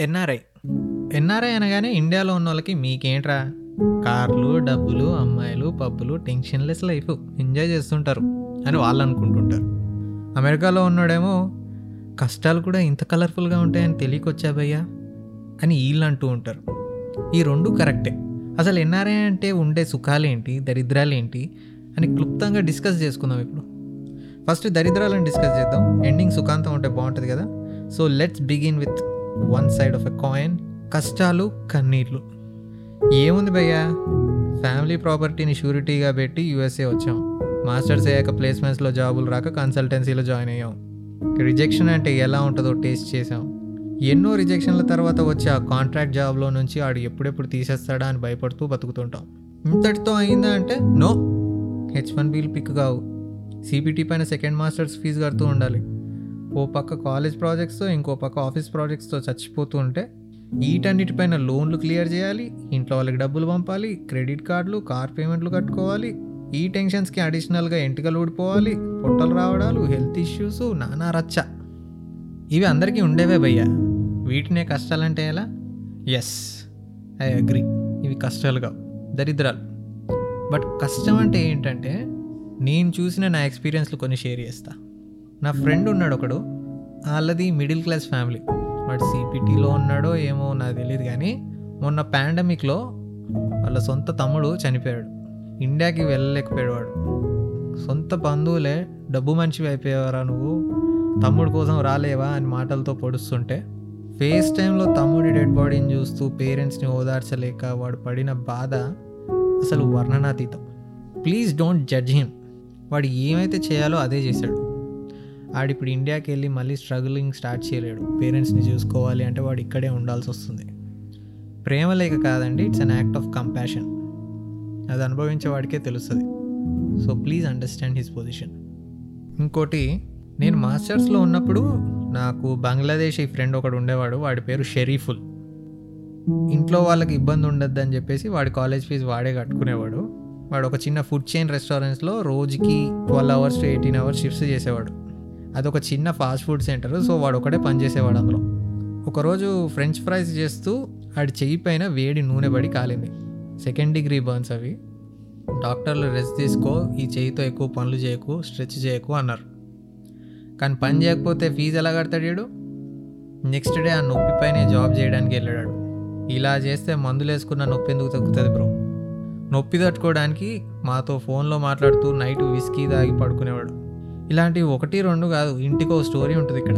NRI. NRI అనగానే ఇండియాలో ఉన్న వాళ్ళకి మీకేంట్రా? కార్లు డబ్బులు అమ్మాయిలు పబ్బులు టెన్షన్లెస్ లైఫ్. ఎంజాయ్ చేస్తుంటారు అని వాళ్ళు అనుకుంటుంటారు అమెరికాలో ఉన్నాడేమో కష్టాలు కూడా ఇంత కలర్ఫుల్గా ఉంటాయని తెలియకొచ్చాబయ్యా అని వీళ్ళు అంటూ ఉంటారు. ఈ రెండు కరెక్టే. అసలు ఎన్ఆర్ఐ అంటే ఉండే సుఖాలేంటి దరిద్రాలేంటి అని క్లుప్తంగా డిస్కస్ చేసుకుందాం ఇప్పుడు. ఫస్ట్ దరిద్రాలను డిస్కస్ చేద్దాం. ఎండింగ్ సుఖాంతం ఉంటే బాగుంటుంది కదా. So let's begin with one side of a coin కష్టాలు కన్నీళ్ళు ఏముంది భయ్యా? ఫ్యామిలీ ప్రాపర్టీని షూరిటీగా పెట్టి యూఎస్ఏ వచ్చాం. మాస్టర్స్ అయ్యాక ప్లేస్మెంట్స్లో జాబులు రాక కన్సల్టెన్సీలో జాయిన్ అయ్యాం. రిజెక్షన్ అంటే ఎలా ఉంటుందో టేస్ట్ చేసాం ఎన్నో రిజెక్షన్ల తర్వాత వచ్చే ఆ కాంట్రాక్ట్ జాబ్లో నుంచి ఆడు ఎప్పుడెప్పుడు తీసేస్తాడా అని భయపడుతూ బతుకుతుంటాం. ఇంతటితో అయిందా అంటే నో. హెచ్ వన్ బీలు పిక్ కావు. సిపిటీ పైన సెకండ్ మాస్టర్స్ ఫీజు కడుతూ ఉండాలి. ఓ పక్క కాలేజ్ ప్రాజెక్ట్స్తో ఇంకో పక్క ఆఫీస్ ప్రాజెక్ట్స్తో చచ్చిపోతూ ఉంటే వీటన్నిటిపైన లోన్లు క్లియర్ చేయాలి ఇంట్లో వాళ్ళకి డబ్బులు పంపాలి క్రెడిట్ కార్డులు కార్ పేమెంట్లు కట్టుకోవాలి ఈ టెన్షన్స్కి అడిషనల్గా ఎంటికలు ఊడిపోవాలి పొట్టలు రావడాలు హెల్త్ ఇష్యూస్ నానా రచ్చ. ఇవి అందరికీ ఉండేవే భయ్యా. వీటినే కష్టాలంటే ఎలా? ఎస్ ఐ అగ్రి ఇవి కష్టాలు కావు దరిద్రాలు. బట్ కష్టం అంటే ఏంటంటే నేను చూసిన నా ఎక్స్పీరియన్స్లు కొన్ని షేర్ చేస్తా. నా ఫ్రెండ్ ఉన్నాడు ఒకడు వాళ్ళది మిడిల్ క్లాస్ ఫ్యామిలీ వాడు సిపిటీలో ఉన్నాడో ఏమో నాకు తెలియదు కానీ మొన్న పాండమిక్లో వాళ్ళ సొంత తమ్ముడు చనిపోయాడు. ఇండియాకి వెళ్ళలేకపోయాడు వాడు సొంత బంధువులే డబ్బు మనిషివి అయిపోయావరా నువ్వు? తమ్ముడు కోసం రాలేవా అని మాటలతో పొడుస్తుంటే ఫేస్ టైంలో తమ్ముడి డెడ్ బాడీని చూస్తూ పేరెంట్స్ని ఓదార్చలేక వాడు పడిన బాధ అసలు వర్ణనాతీతం. ప్లీజ్ డోంట్ జడ్జ్ హిమ్ వాడు ఏమైతే చేయాలో అదే చేశాడు. ఆడిప్పుడు ఇండియాకి వెళ్ళి మళ్ళీ స్ట్రగులింగ్ స్టార్ట్ చేయలేడు. పేరెంట్స్ని చూసుకోవాలి అంటే వాడు ఇక్కడే ఉండాల్సి వస్తుంది. ప్రేమ లేక కాదండి it's an act of compassion. అది అనుభవించే వాడికే తెలుస్తుంది. So please understand his position. ఇంకోటి నేను మాస్టర్స్లో ఉన్నప్పుడు నాకు బంగ్లాదేశీ ఫ్రెండ్ ఒకడు ఉండేవాడు వాడి పేరు షరీఫుల్. ఇంట్లో వాళ్ళకి ఇబ్బంది ఉండద్దు అని చెప్పేసి వాడి కాలేజ్ ఫీజు వాడే కట్టుకునేవాడు. వాడు ఒక చిన్న ఫుడ్ చైన్ రెస్టారెంట్స్లో రోజుకి twelve hours to eighteen hours shifts చేసేవాడు. అదొక చిన్న ఫాస్ట్ ఫుడ్ సెంటర్ సో వాడు ఒకటే పనిచేసేవాడు అందులో. ఒకరోజు ఫ్రెంచ్ ఫ్రైస్ చేస్తూ ఆడి చెయ్యి పైన వేడి నూనె పడి కాలింది. సెకండ్ డిగ్రీ బర్న్స్ అవి. డాక్టర్లు రెస్ట్ తీసుకో ఈ చేయితో ఎక్కువ పనులు చేయకు స్ట్రెచ్ చేయకు అన్నారు. కానీ పని చేయకపోతే ఫీజు ఎలా కడతాడు వీడు? నెక్స్ట్ డే ఆ నొప్పిపైనే జాబ్ చేయడానికి వెళ్ళాడు. ఇలా చేస్తే మందులు వేసుకున్న నొప్పి ఎందుకు తగ్గుతుంది బ్రో? నొప్పి తట్టుకోవడానికి మాతో ఫోన్లో మాట్లాడుతూ నైట్ విస్కీ తాగి పడుకునేవాడు. ఇలాంటివి ఒకటి రెండు కాదు ఇంటికి ఒక స్టోరీ ఉంటుంది ఇక్కడ.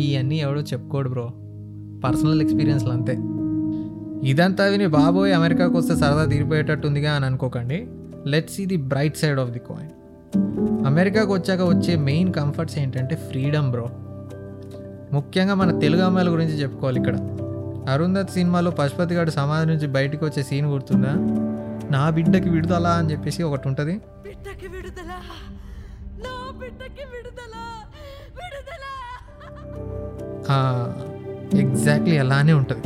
ఇవన్నీ ఎవడో చెప్పుకోడు బ్రో. పర్సనల్ ఎక్స్పీరియన్స్లు అంతే. ఇదంతా విని బాబోయ్ అమెరికాకు వస్తే సరదా తీరిపోయేటట్టుందిగా అని అనుకోకండి. Let's see the bright side of the coin అమెరికాకు వచ్చాక వచ్చే మెయిన్ కంఫర్ట్స్ ఏంటంటే ఫ్రీడమ్ బ్రో. ముఖ్యంగా మన తెలుగు అమ్మాయిల గురించి చెప్పుకోవాలి ఇక్కడ. అరుంధత్ సినిమాలో పశుపతి గారు సమాధి నుంచి బయటకు వచ్చే సీన్ గుర్తుందా? నా బిడ్డకి విడుదల అని చెప్పేసి ఒకటి ఉంటుంది. బిడ్డకి విడుదల విడుదల. ఎగ్జాక్ట్లీ అలానే ఉంటుంది.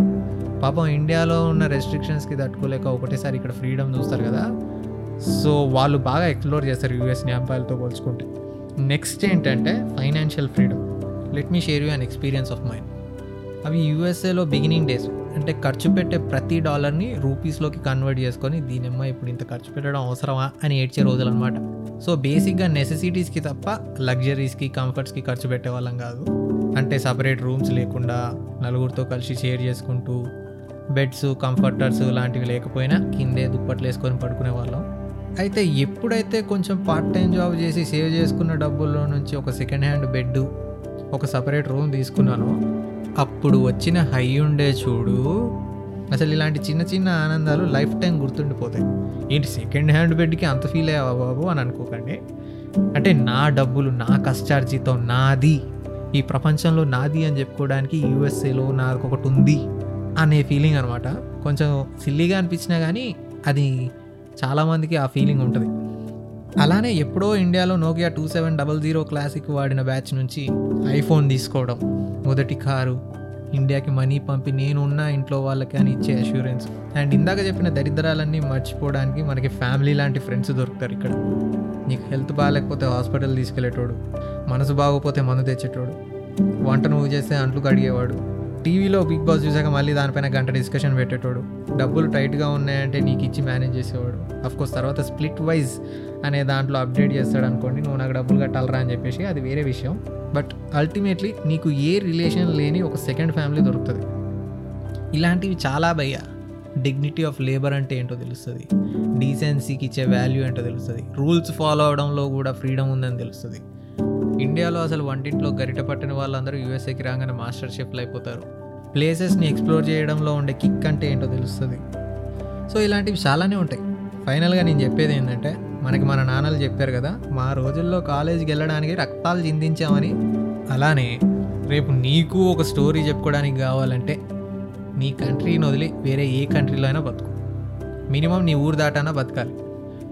పాపం ఇండియాలో ఉన్న రెస్ట్రిక్షన్స్కి తట్టుకోలేక ఒకటేసారి ఇక్కడ ఫ్రీడమ్ చూస్తారు కదా. సో వాళ్ళు బాగా ఎక్స్ప్లోర్ చేస్తారు యూఎస్ని అబ్బాయిలతో పోల్చుకుంటే. నెక్స్ట్ ఏంటంటే financial freedom. Let me share you an experience of mind. అవి యూఎస్ఏలో బిగినింగ్ డేస్. అంటే ఖర్చు పెట్టే ప్రతి డాలర్ని రూపీస్లోకి కన్వర్ట్ చేసుకొని దీనిమ్మ ఇప్పుడు ఇంత ఖర్చు పెట్టడం అవసరమా అని ఏడ్చే రోజులు అనమాట సో బేసిక్గా నెసెసిటీస్కి తప్ప లగ్జరీస్కి కంఫర్ట్స్కి ఖర్చు పెట్టే వాళ్ళం కాదు. అంటే సపరేట్ రూమ్స్ లేకుండా నలుగురితో కలిసి షేర్ చేసుకుంటూ బెడ్స్ కంఫర్టర్స్ లాంటివి లేకపోయినా కిందే దుప్పట్లు వేసుకొని పడుకునే వాళ్ళం. అయితే ఎప్పుడైతే కొంచెం పార్ట్ టైం జాబ్ చేసి సేవ్ చేసుకున్న డబ్బుల్లో నుంచి ఒక సెకండ్ హ్యాండ్ బెడ్ ఒక సపరేట్ రూమ్ తీసుకున్నాను అప్పుడు వచ్చిన హై ఉండే చూడు. అసలు ఇలాంటి చిన్న చిన్న ఆనందాలు లైఫ్ టైం గుర్తుండిపోతాయి. ఏంటి సెకండ్ హ్యాండ్ బెడ్కి అంత ఫీల్ అయ్యావా బాబు అని అనుకోకండి. అంటే నా డబ్బులు నా కష్టార్జితం నాది. ఈ ప్రపంచంలో నాది అని చెప్పుకోవడానికి యూఎస్ఏలో నాకు ఒకటి ఉంది అనే ఫీలింగ్ అనమాట కొంచెం సిల్లీగా అనిపించినా కానీ అది చాలామందికి ఆ ఫీలింగ్ ఉంటుంది. అలానే ఎప్పుడో ఇండియాలో Nokia two seven double zero classic వాడిన బ్యాచ్ నుంచి ఐఫోన్ తీసుకోవడం. మొదటి కారు ఇండియాకి మనీ పంపి నేనున్నా ఇంట్లో వాళ్ళకి అని ఇచ్చే అష్యూరెన్స్ అండ్ ఇందాక చెప్పిన దరిద్రాలన్నీ మర్చిపోవడానికి మనకి ఫ్యామిలీ లాంటి ఫ్రెండ్స్ దొరుకుతారు ఇక్కడ. నీకు హెల్త్ బాగాలేకపోతే హాస్పిటల్ తీసుకెళ్ళేటోడు మనసు బాగోపోతే మందు తెచ్చేటోడు వంట నువ్వు చేస్తే అంట్లు కడిగేవాడు టీవీలో బిగ్ బాస్ చూసాక మళ్ళీ దానిపైన గంట డిస్కషన్ పెట్టేటోడు డబ్బులు టైట్గా ఉన్నాయంటే నీకు ఇచ్చి మేనేజ్ చేసేవాడు. కోర్స్ తర్వాత స్ప్లిట్ వైజ్ అనే దాంట్లో అప్డేట్ చేస్తాడు అనుకోండి నువ్వు నాకు డబ్బులు కట్టాలరా అని చెప్పేసి అది వేరే విషయం. బట్ అల్టిమేట్లీ నీకు ఏ రిలేషన్ లేని ఒక సెకండ్ ఫ్యామిలీ దొరుకుతుంది. ఇలాంటివి చాలా భయ్య. డిగ్నిటీ ఆఫ్ లేబర్ అంటే ఏంటో తెలుస్తుంది. డీసెన్సీకి ఇచ్చే వాల్యూ ఏంటో తెలుస్తుంది. రూల్స్ ఫాలో అవడంలో కూడా ఫ్రీడమ్ ఉందని తెలుస్తుంది. ఇండియాలో అసలు వంటింట్లో గరిట పట్టిన వాళ్ళందరూ యూఎస్ఏకి రాగానే మాస్టర్ షెఫ్లు అయిపోతారు ప్లేసెస్ని ఎక్స్ప్లోర్ చేయడంలో ఉండే కిక్ అంటే ఏంటో తెలుస్తుంది. సో ఇలాంటివి చాలానే ఉంటాయి. ఫైనల్గా నేను చెప్పేది ఏంటంటే మనకి మన నాన్నలు చెప్పారు కదా మా రోజుల్లో కాలేజీకి వెళ్ళడానికి రక్తాలు చిందించామని. అలానే రేపు నీకు ఒక స్టోరీ చెప్పుకోవడానికి కావాలంటే నీ కంట్రీని వదిలి వేరే ఏ కంట్రీలో అయినా బతుకు. మినిమం నీ ఊరు దాటానా బతకాలి.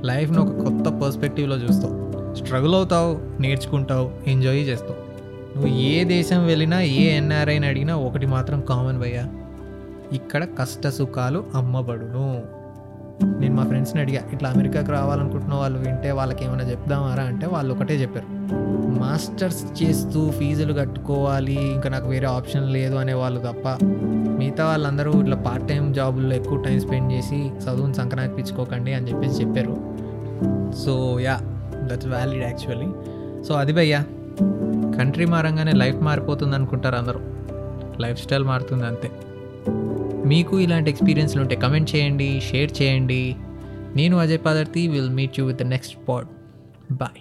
లైఫ్ను ఒక కొత్త పర్స్పెక్టివ్లో చూస్తావు. స్ట్రగుల్ అవుతావు నేర్చుకుంటావు ఎంజాయ్ చేస్తావు. నువ్వు ఏ దేశం వెళ్ళినా ఏ ఎన్ఆర్ఐని అడిగినా ఒకటి మాత్రం కామన్ భయ్యా ఇక్కడ కష్ట సుఖాలు అమ్మబడును. నేను మా ఫ్రెండ్స్ని అడిగా ఇట్లా అమెరికాకి రావాలనుకుంటున్న వాళ్ళు వింటే వాళ్ళకి ఏమైనా చెప్దామారా? అంటే వాళ్ళు ఒకటే చెప్పారు. మాస్టర్స్ చేస్తూ ఫీజులు కట్టుకోవాలి ఇంకా నాకు వేరే ఆప్షన్ లేదు అనే వాళ్ళు తప్ప మిగతా వాళ్ళందరూ ఇట్లా పార్ట్ టైం జాబుల్లో ఎక్కువ టైం స్పెండ్ చేసి చదువుని సంక్రాంతిపించుకోకండి అని చెప్పేసి చెప్పారు. So ya that's valid actually so అది భయ్యా కంట్రీ మారంగానే లైఫ్ మారిపోతుంది అనుకుంటారు అందరూ. లైఫ్ స్టైల్ మారుతుంది అంతే. మీకు ఇలాంటి ఎక్స్పీరియన్స్లు ఉంటే కమెంట్ చేయండి షేర్ చేయండి. నేను Ajay Padarthi will meet you with the next pod bye